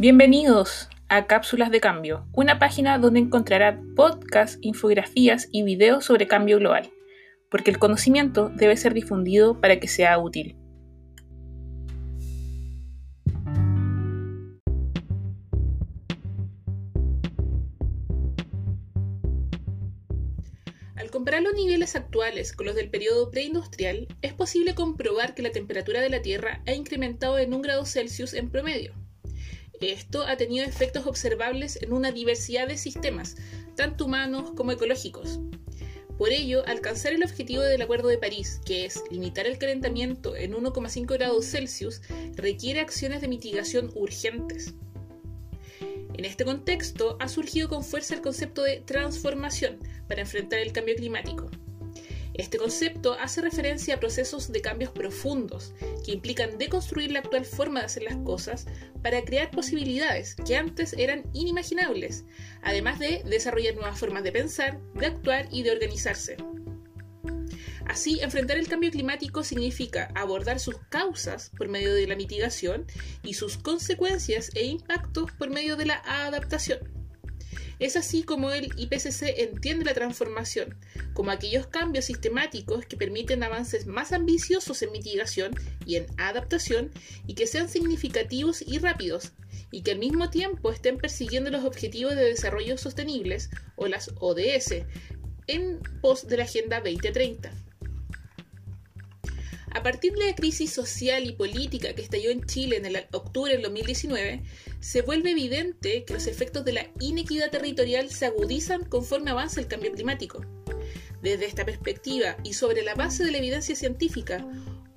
Bienvenidos a Cápsulas de Cambio, una página donde encontrará podcasts, infografías y videos sobre cambio global, porque el conocimiento debe ser difundido para que sea útil. Al comparar los niveles actuales con los del periodo preindustrial, es posible comprobar que la temperatura de la Tierra ha incrementado en un grado Celsius en promedio. Esto ha tenido efectos observables en una diversidad de sistemas, tanto humanos como ecológicos. Por ello, alcanzar el objetivo del Acuerdo de París, que es limitar el calentamiento en 1,5 grados Celsius, requiere acciones de mitigación urgentes. En este contexto, ha surgido con fuerza el concepto de transformación para enfrentar el cambio climático. Este concepto hace referencia a procesos de cambios profundos que implican deconstruir la actual forma de hacer las cosas para crear posibilidades que antes eran inimaginables, además de desarrollar nuevas formas de pensar, de actuar y de organizarse. Así, enfrentar el cambio climático significa abordar sus causas por medio de la mitigación y sus consecuencias e impactos por medio de la adaptación. Es así como el IPCC entiende la transformación, como aquellos cambios sistemáticos que permiten avances más ambiciosos en mitigación y en adaptación y que sean significativos y rápidos, y que al mismo tiempo estén persiguiendo los Objetivos de Desarrollo Sostenibles o las ODS en pos de la Agenda 2030. A partir de la crisis social y política que estalló en Chile en el octubre del 2019, se vuelve evidente que los efectos de la inequidad territorial se agudizan conforme avanza el cambio climático. Desde esta perspectiva y sobre la base de la evidencia científica,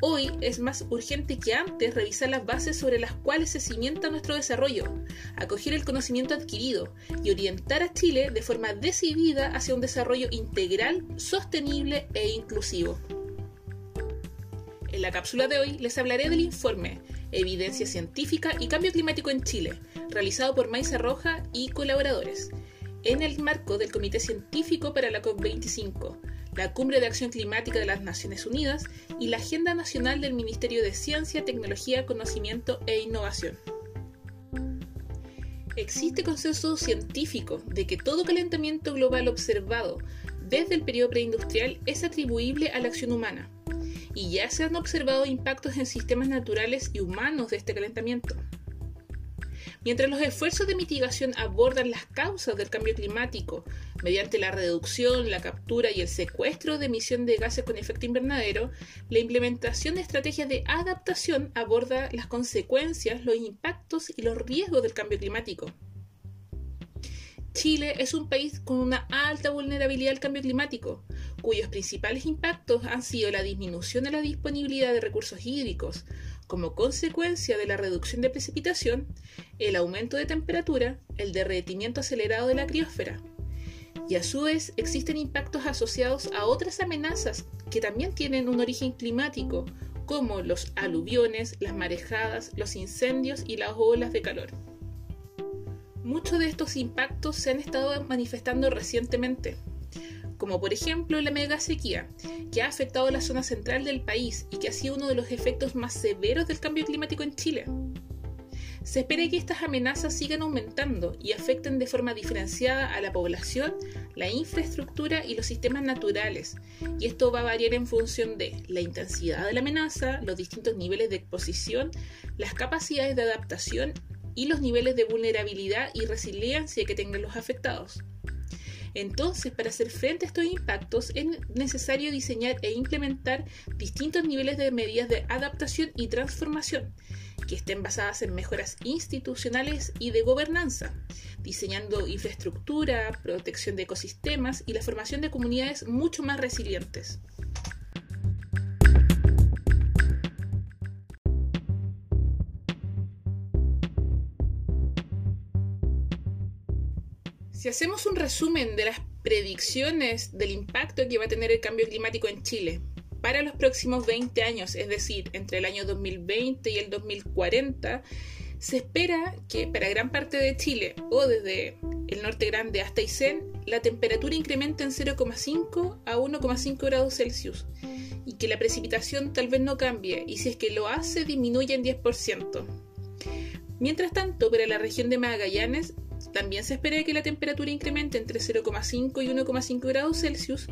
hoy es más urgente que antes revisar las bases sobre las cuales se cimienta nuestro desarrollo, acoger el conocimiento adquirido y orientar a Chile de forma decidida hacia un desarrollo integral, sostenible e inclusivo. En la cápsula de hoy les hablaré del informe Evidencia Científica y Cambio Climático en Chile, realizado por Maiza Roja y colaboradores, en el marco del Comité Científico para la COP25, la Cumbre de Acción Climática de las Naciones Unidas y la Agenda Nacional del Ministerio de Ciencia, Tecnología, Conocimiento e Innovación. Existe consenso científico de que todo calentamiento global observado desde el periodo preindustrial es atribuible a la acción humana y ya se han observado impactos en sistemas naturales y humanos de este calentamiento. Mientras los esfuerzos de mitigación abordan las causas del cambio climático mediante la reducción, la captura y el secuestro de emisión de gases con efecto invernadero, la implementación de estrategias de adaptación aborda las consecuencias, los impactos y los riesgos del cambio climático. Chile es un país con una alta vulnerabilidad al cambio climático, cuyos principales impactos han sido la disminución de la disponibilidad de recursos hídricos como consecuencia de la reducción de precipitación, el aumento de temperatura, el derretimiento acelerado de la criósfera. Y a su vez existen impactos asociados a otras amenazas que también tienen un origen climático, como los aluviones, las marejadas, los incendios y las olas de calor. Muchos de estos impactos se han estado manifestando recientemente, como por ejemplo la mega sequía, que ha afectado la zona central del país y que ha sido uno de los efectos más severos del cambio climático en Chile. Se espera que estas amenazas sigan aumentando y afecten de forma diferenciada a la población, la infraestructura y los sistemas naturales, y esto va a variar en función de la intensidad de la amenaza, los distintos niveles de exposición, las capacidades de adaptación y los niveles de vulnerabilidad y resiliencia que tengan los afectados. Entonces, para hacer frente a estos impactos es necesario diseñar e implementar distintos niveles de medidas de adaptación y transformación que estén basadas en mejoras institucionales y de gobernanza, diseñando infraestructura, protección de ecosistemas y la formación de comunidades mucho más resilientes. Si hacemos un resumen de las predicciones del impacto que va a tener el cambio climático en Chile para los próximos 20 años, es decir, entre el año 2020 y el 2040, se espera que para gran parte de Chile o desde el norte grande hasta Aysén, la temperatura incremente en 0,5 a 1,5 grados Celsius y que la precipitación tal vez no cambie y si es que lo hace disminuye en 10%. Mientras tanto, para la región de Magallanes también se espera que la temperatura incremente entre 0,5 y 1,5 grados Celsius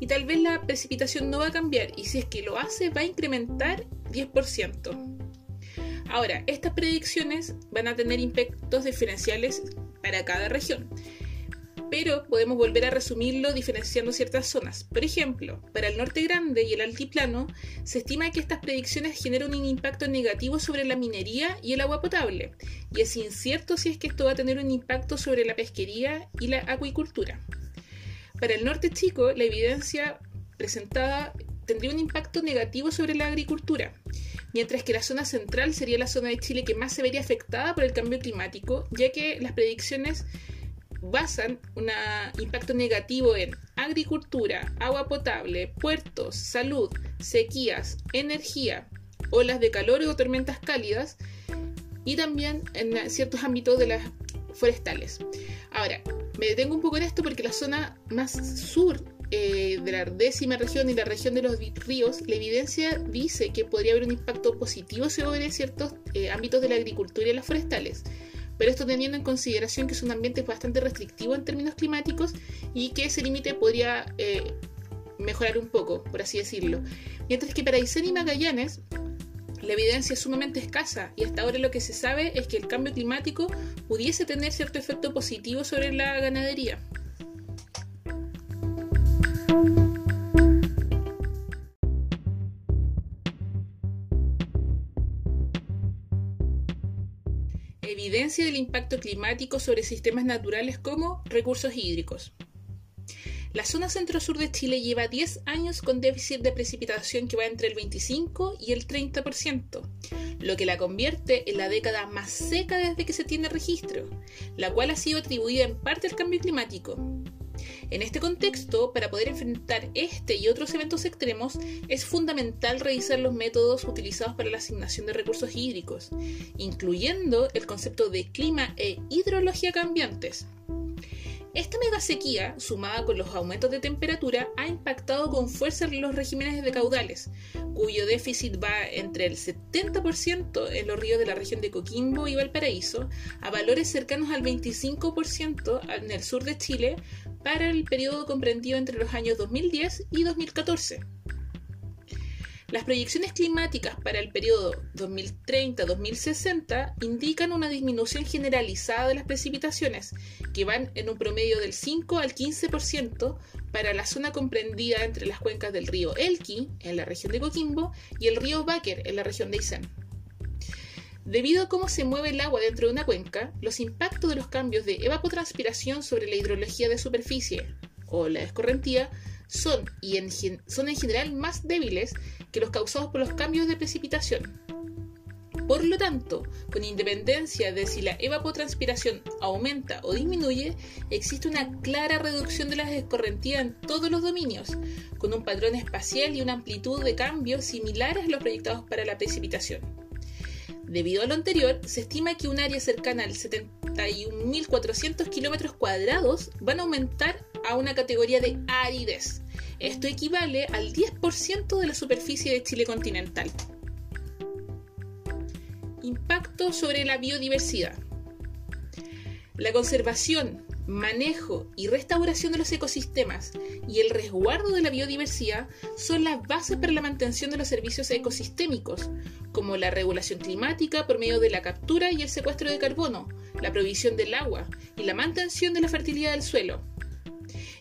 y tal vez la precipitación no va a cambiar y si es que lo hace va a incrementar 10%. Ahora, estas predicciones van a tener impactos diferenciales para cada región pero podemos volver a resumirlo diferenciando ciertas zonas. Por ejemplo, para el norte grande y el altiplano, se estima que estas predicciones generan un impacto negativo sobre la minería y el agua potable, y es incierto si es que esto va a tener un impacto sobre la pesquería y la acuicultura. Para el norte chico, la evidencia presentada tendría un impacto negativo sobre la agricultura, mientras que la zona central sería la zona de Chile que más se vería afectada por el cambio climático, ya que las predicciones basan un impacto negativo en agricultura, agua potable, puertos, salud, sequías, energía, olas de calor o tormentas cálidas y también en ciertos ámbitos de las forestales. Ahora, me detengo un poco en esto porque la zona más sur eh, de la décima región y la región de los ríos, la evidencia dice que podría haber un impacto positivo sobre ciertos eh, ámbitos de la agricultura y las forestales pero esto teniendo en consideración que es un ambiente bastante restrictivo en términos climáticos y que ese límite podría eh, mejorar un poco, por así decirlo. Mientras que para Aysén y Magallanes, la evidencia es sumamente escasa y hasta ahora lo que se sabe es que el cambio climático pudiese tener cierto efecto positivo sobre la ganadería. Del impacto climático sobre sistemas naturales como recursos hídricos. La zona centro-sur de Chile lleva 10 años con déficit de precipitación que va entre el 25 y el 30%, lo que la convierte en la década más seca desde que se tiene registro, la cual ha sido atribuida en parte al cambio climático. En este contexto, para poder enfrentar este y otros eventos extremos, es fundamental revisar los métodos utilizados para la asignación de recursos hídricos, incluyendo el concepto de clima e hidrología cambiantes. Esta mega sequía, sumada con los aumentos de temperatura, ha impactado con fuerza los regímenes de caudales, cuyo déficit va entre el 70% en los ríos de la región de Coquimbo y Valparaíso, a valores cercanos al 25% en el sur de Chile, para el periodo comprendido entre los años 2010 y 2014. Las proyecciones climáticas para el periodo 2030-2060 indican una disminución generalizada de las precipitaciones, que van en un promedio del 5 al 15% para la zona comprendida entre las cuencas del río Elqui, en la región de Coquimbo, y el río Báquer, en la región de Aysén. Debido a cómo se mueve el agua dentro de una cuenca, los impactos de los cambios de evapotranspiración sobre la hidrología de superficie o la escorrentía son, y en, son en general más débiles que los causados por los cambios de precipitación. Por lo tanto, con independencia de si la evapotranspiración aumenta o disminuye, existe una clara reducción de las escorrentías en todos los dominios, con un patrón espacial y una amplitud de cambio similares a los proyectados para la precipitación. Debido a lo anterior, se estima que un área cercana al 71.400 kilómetros cuadrados van a aumentar a una categoría de aridez. Esto equivale al 10% de la superficie de Chile continental. Impacto sobre la biodiversidad. La conservación, manejo y restauración de los ecosistemas y el resguardo de la biodiversidad son las bases para la mantención de los servicios ecosistémicos, como la regulación climática por medio de la captura y el secuestro de carbono, la provisión del agua y la mantención de la fertilidad del suelo.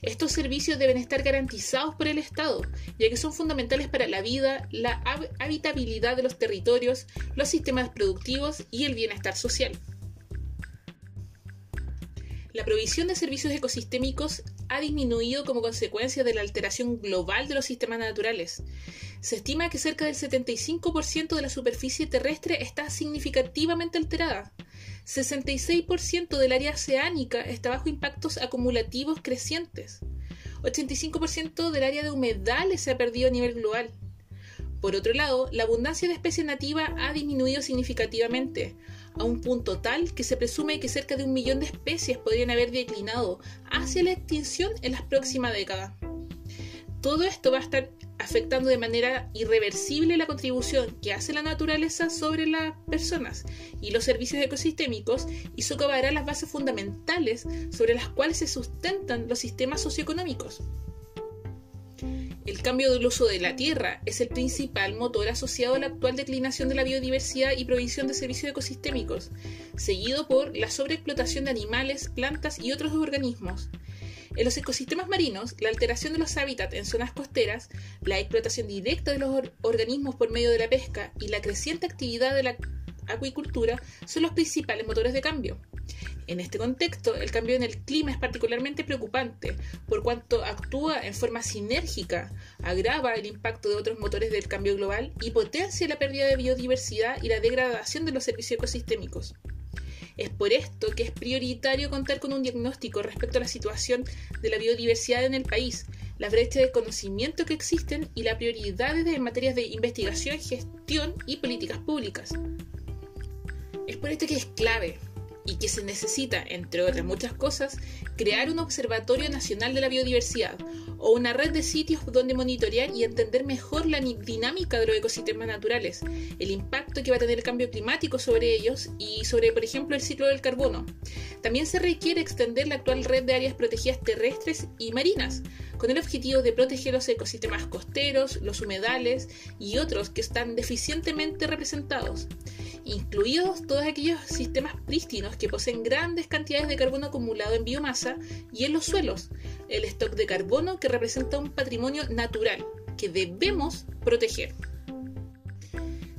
Estos servicios deben estar garantizados por el Estado, ya que son fundamentales para la vida, la habitabilidad de los territorios, los sistemas productivos y el bienestar social. La provisión de servicios ecosistémicos ha disminuido como consecuencia de la alteración global de los sistemas naturales. Se estima que cerca del 75% de la superficie terrestre está significativamente alterada. 66% del área oceánica está bajo impactos acumulativos crecientes. 85% del área de humedales se ha perdido a nivel global. Por otro lado, la abundancia de especies nativas ha disminuido significativamente, a un punto tal que se presume que cerca de un millón de especies podrían haber declinado hacia la extinción en las próximas décadas. Todo esto va a estar afectando de manera irreversible la contribución que hace la naturaleza sobre las personas y los servicios ecosistémicos y socavará las bases fundamentales sobre las cuales se sustentan los sistemas socioeconómicos. El cambio del uso de la tierra es el principal motor asociado a la actual declinación de la biodiversidad y provisión de servicios ecosistémicos, seguido por la sobreexplotación de animales, plantas y otros organismos. En los ecosistemas marinos, la alteración de los hábitats en zonas costeras, la explotación directa de los organismos por medio de la pesca y la creciente actividad de la acuicultura son los principales motores de cambio. En este contexto, el cambio en el clima es particularmente preocupante, por cuanto actúa en forma sinérgica, agrava el impacto de otros motores del cambio global y potencia la pérdida de biodiversidad y la degradación de los servicios ecosistémicos. Es por esto que es prioritario contar con un diagnóstico respecto a la situación de la biodiversidad en el país, las brechas de conocimiento que existen y las prioridades en materias de investigación, gestión y políticas públicas. Es por esto que es clave y que se necesita, entre otras muchas cosas, crear un Observatorio Nacional de la Biodiversidad o una red de sitios donde monitorear y entender mejor la dinámica de los ecosistemas naturales, el impacto que va a tener el cambio climático sobre ellos y sobre, por ejemplo, el ciclo del carbono. También se requiere extender la actual red de áreas protegidas terrestres y marinas, con el objetivo de proteger los ecosistemas costeros, los humedales y otros que están deficientemente representados incluidos todos aquellos sistemas prístinos que poseen grandes cantidades de carbono acumulado en biomasa y en los suelos, el stock de carbono que representa un patrimonio natural que debemos proteger.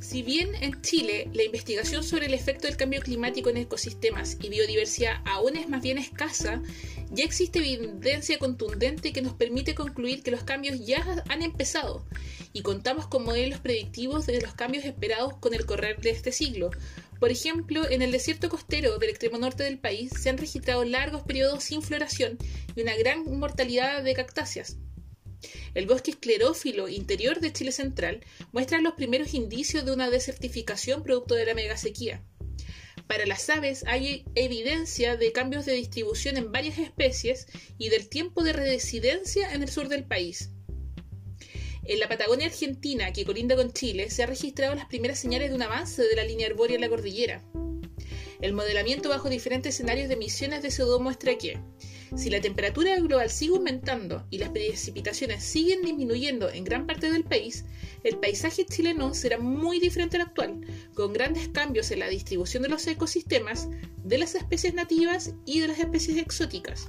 Si bien en Chile la investigación sobre el efecto del cambio climático en ecosistemas y biodiversidad aún es más bien escasa, ya existe evidencia contundente que nos permite concluir que los cambios ya han empezado y contamos con modelos predictivos de los cambios esperados con el correr de este siglo. Por ejemplo, en el desierto costero del extremo norte del país se han registrado largos periodos sin floración y una gran mortalidad de cactáceas. El bosque esclerófilo interior de Chile Central muestra los primeros indicios de una desertificación producto de la megasequía. Para las aves hay evidencia de cambios de distribución en varias especies y del tiempo de residencia en el sur del país. En la Patagonia Argentina, que colinda con Chile, se han registrado las primeras señales de un avance de la línea arbórea en la cordillera. El modelamiento bajo diferentes escenarios de emisiones de CO2 muestra que, si la temperatura global sigue aumentando y las precipitaciones siguen disminuyendo en gran parte del país, el paisaje chileno será muy diferente al actual, con grandes cambios en la distribución de los ecosistemas, de las especies nativas y de las especies exóticas.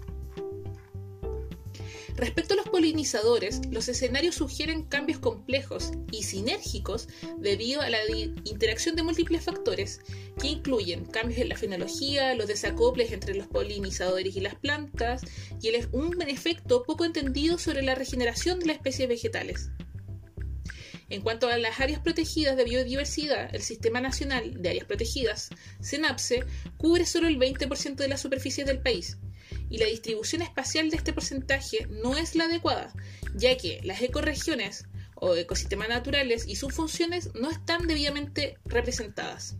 Respecto a los polinizadores, los escenarios sugieren cambios complejos y sinérgicos debido a la interacción de múltiples factores que incluyen cambios en la fenología, los desacoples entre los polinizadores y las plantas y un efecto poco entendido sobre la regeneración de las especies vegetales. En cuanto a las áreas protegidas de biodiversidad, el Sistema Nacional de Áreas Protegidas, SENAPSE, cubre solo el 20% de la superficie del país, y la distribución espacial de este porcentaje no es la adecuada, ya que las ecorregiones o ecosistemas naturales y sus funciones no están debidamente representadas.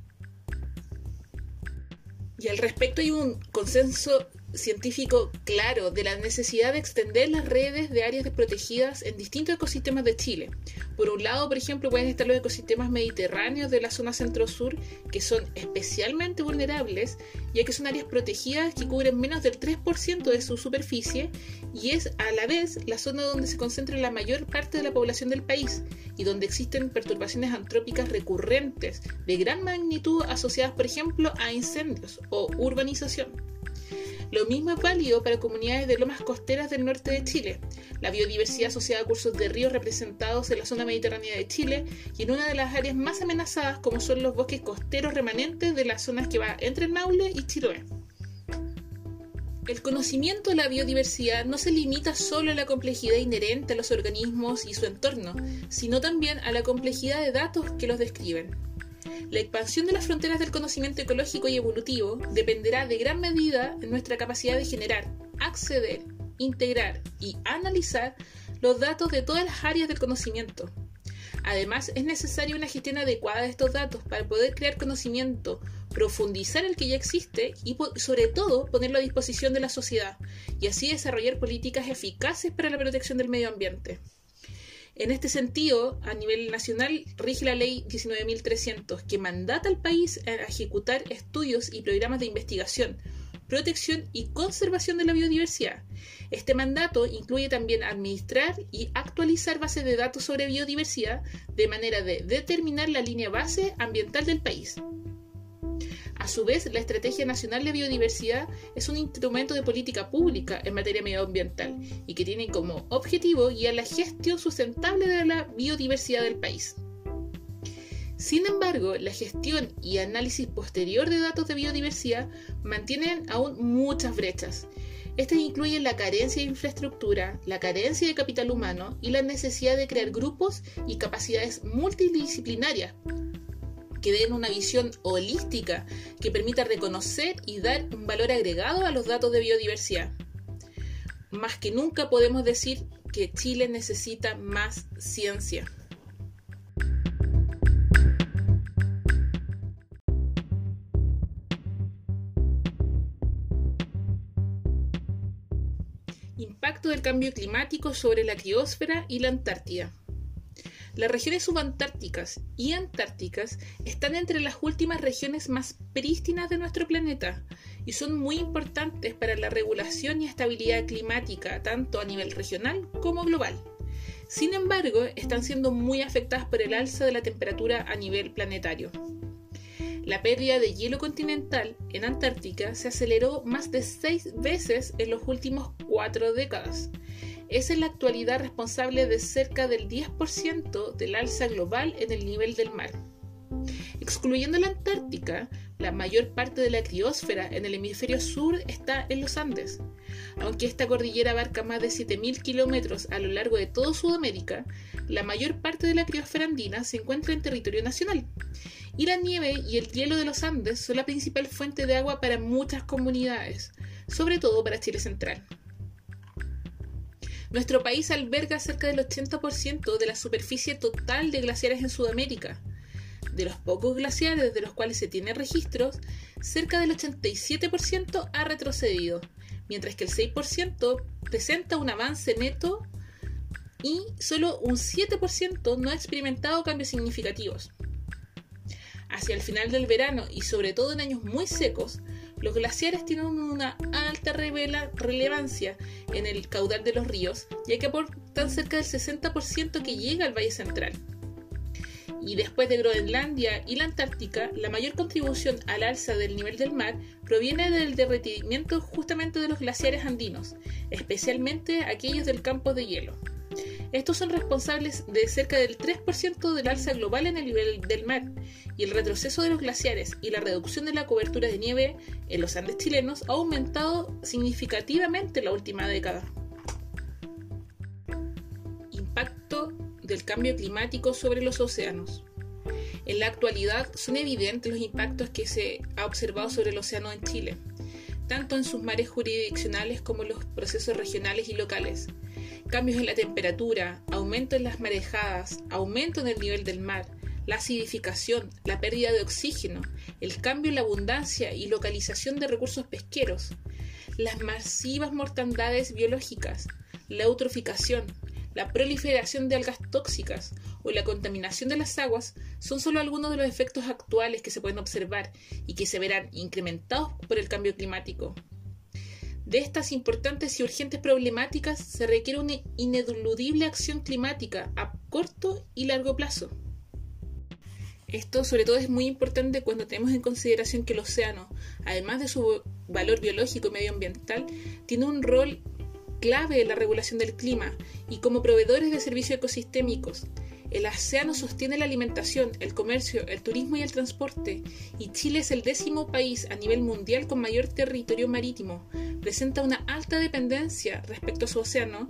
Y al respecto hay un consenso científico claro de la necesidad de extender las redes de áreas protegidas en distintos ecosistemas de Chile. Por un lado, por ejemplo, pueden estar los ecosistemas mediterráneos de la zona centro-sur, que son especialmente vulnerables, ya que son áreas protegidas que cubren menos del 3% de su superficie y es a la vez la zona donde se concentra la mayor parte de la población del país y donde existen perturbaciones antrópicas recurrentes de gran magnitud asociadas, por ejemplo, a incendios o urbanización. Lo mismo es válido para comunidades de lomas costeras del norte de Chile, la biodiversidad asociada a cursos de ríos representados en la zona mediterránea de Chile y en una de las áreas más amenazadas como son los bosques costeros remanentes de las zonas que va entre Maule y Chiloé. El conocimiento de la biodiversidad no se limita solo a la complejidad inherente a los organismos y su entorno, sino también a la complejidad de datos que los describen. La expansión de las fronteras del conocimiento ecológico y evolutivo dependerá de gran medida de nuestra capacidad de generar, acceder, integrar y analizar los datos de todas las áreas del conocimiento. Además, es necesaria una gestión adecuada de estos datos para poder crear conocimiento, profundizar el que ya existe y, sobre todo, ponerlo a disposición de la sociedad y así desarrollar políticas eficaces para la protección del medio ambiente. En este sentido, a nivel nacional, rige la ley 19.300, que mandata al país a ejecutar estudios y programas de investigación, protección y conservación de la biodiversidad. Este mandato incluye también administrar y actualizar bases de datos sobre biodiversidad de manera de determinar la línea base ambiental del país. A su vez, la Estrategia Nacional de Biodiversidad es un instrumento de política pública en materia medioambiental y que tiene como objetivo guiar la gestión sustentable de la biodiversidad del país. Sin embargo, la gestión y análisis posterior de datos de biodiversidad mantienen aún muchas brechas. Estas incluyen la carencia de infraestructura, la carencia de capital humano y la necesidad de crear grupos y capacidades multidisciplinarias que den una visión holística que permita reconocer y dar un valor agregado a los datos de biodiversidad. Más que nunca podemos decir que Chile necesita más ciencia. Impacto del cambio climático sobre la criósfera y la Antártida. Las regiones subantárticas y antárticas están entre las últimas regiones más prístinas de nuestro planeta y son muy importantes para la regulación y estabilidad climática tanto a nivel regional como global. Sin embargo, están siendo muy afectadas por el alza de la temperatura a nivel planetario. La pérdida de hielo continental en Antártica se aceleró más de seis veces en los últimos cuatro décadas, es en la actualidad responsable de cerca del 10% del alza global en el nivel del mar. Excluyendo la Antártica, la mayor parte de la criósfera en el hemisferio sur está en los Andes. Aunque esta cordillera abarca más de 7.000 kilómetros a lo largo de toda Sudamérica, la mayor parte de la criósfera andina se encuentra en territorio nacional. Y la nieve y el hielo de los Andes son la principal fuente de agua para muchas comunidades, sobre todo para Chile Central. Nuestro país alberga cerca del 80% de la superficie total de glaciares en Sudamérica. De los pocos glaciares de los cuales se tienen registros, cerca del 87% ha retrocedido, mientras que el 6% presenta un avance neto y solo un 7% no ha experimentado cambios significativos. Hacia el final del verano y sobre todo en años muy secos, los glaciares tienen una alta relevancia en el caudal de los ríos, ya que aportan cerca del 60% que llega al Valle Central. Y después de Groenlandia y la Antártica, la mayor contribución al alza del nivel del mar proviene del derretimiento justamente de los glaciares andinos, especialmente aquellos del campo de hielo. Estos son responsables de cerca del 3% del alza global en el nivel del mar, y el retroceso de los glaciares y la reducción de la cobertura de nieve en los Andes chilenos ha aumentado significativamente en la última década. Impacto del cambio climático sobre los océanos. En la actualidad son evidentes los impactos que se ha observado sobre el océano en Chile, tanto en sus mares jurisdiccionales como en los procesos regionales y locales cambios en la temperatura, aumento en las marejadas, aumento en el nivel del mar, la acidificación, la pérdida de oxígeno, el cambio en la abundancia y localización de recursos pesqueros, las masivas mortandades biológicas, la eutroficación, la proliferación de algas tóxicas o la contaminación de las aguas son solo algunos de los efectos actuales que se pueden observar y que se verán incrementados por el cambio climático. De estas importantes y urgentes problemáticas se requiere una ineludible acción climática a corto y largo plazo. Esto sobre todo es muy importante cuando tenemos en consideración que el océano, además de su valor biológico y medioambiental, tiene un rol clave en la regulación del clima y como proveedores de servicios ecosistémicos, el océano sostiene la alimentación, el comercio, el turismo y el transporte, y Chile es el décimo país a nivel mundial con mayor territorio marítimo. Presenta una alta dependencia respecto a su océano,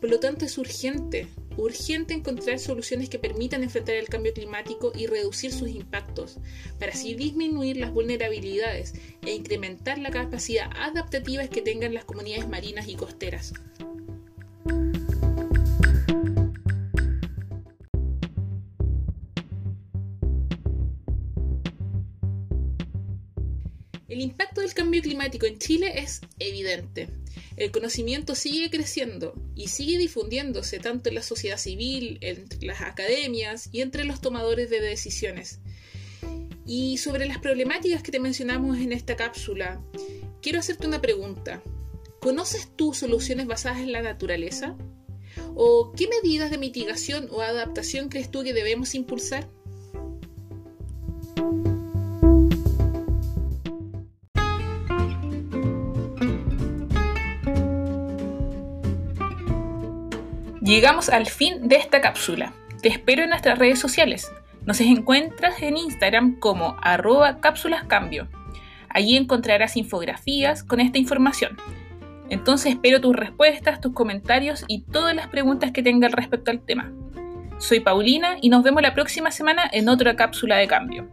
por lo tanto es urgente, urgente encontrar soluciones que permitan enfrentar el cambio climático y reducir sus impactos, para así disminuir las vulnerabilidades e incrementar la capacidad adaptativa que tengan las comunidades marinas y costeras. Impacto del cambio climático en Chile es evidente. El conocimiento sigue creciendo y sigue difundiéndose tanto en la sociedad civil, entre las academias y entre los tomadores de decisiones. Y sobre las problemáticas que te mencionamos en esta cápsula, quiero hacerte una pregunta. ¿Conoces tú soluciones basadas en la naturaleza? ¿O qué medidas de mitigación o adaptación crees tú que debemos impulsar? Llegamos al fin de esta cápsula. Te espero en nuestras redes sociales. Nos encuentras en Instagram como arroba cápsulascambio. Allí encontrarás infografías con esta información. Entonces espero tus respuestas, tus comentarios y todas las preguntas que tengas respecto al tema. Soy Paulina y nos vemos la próxima semana en otra cápsula de cambio.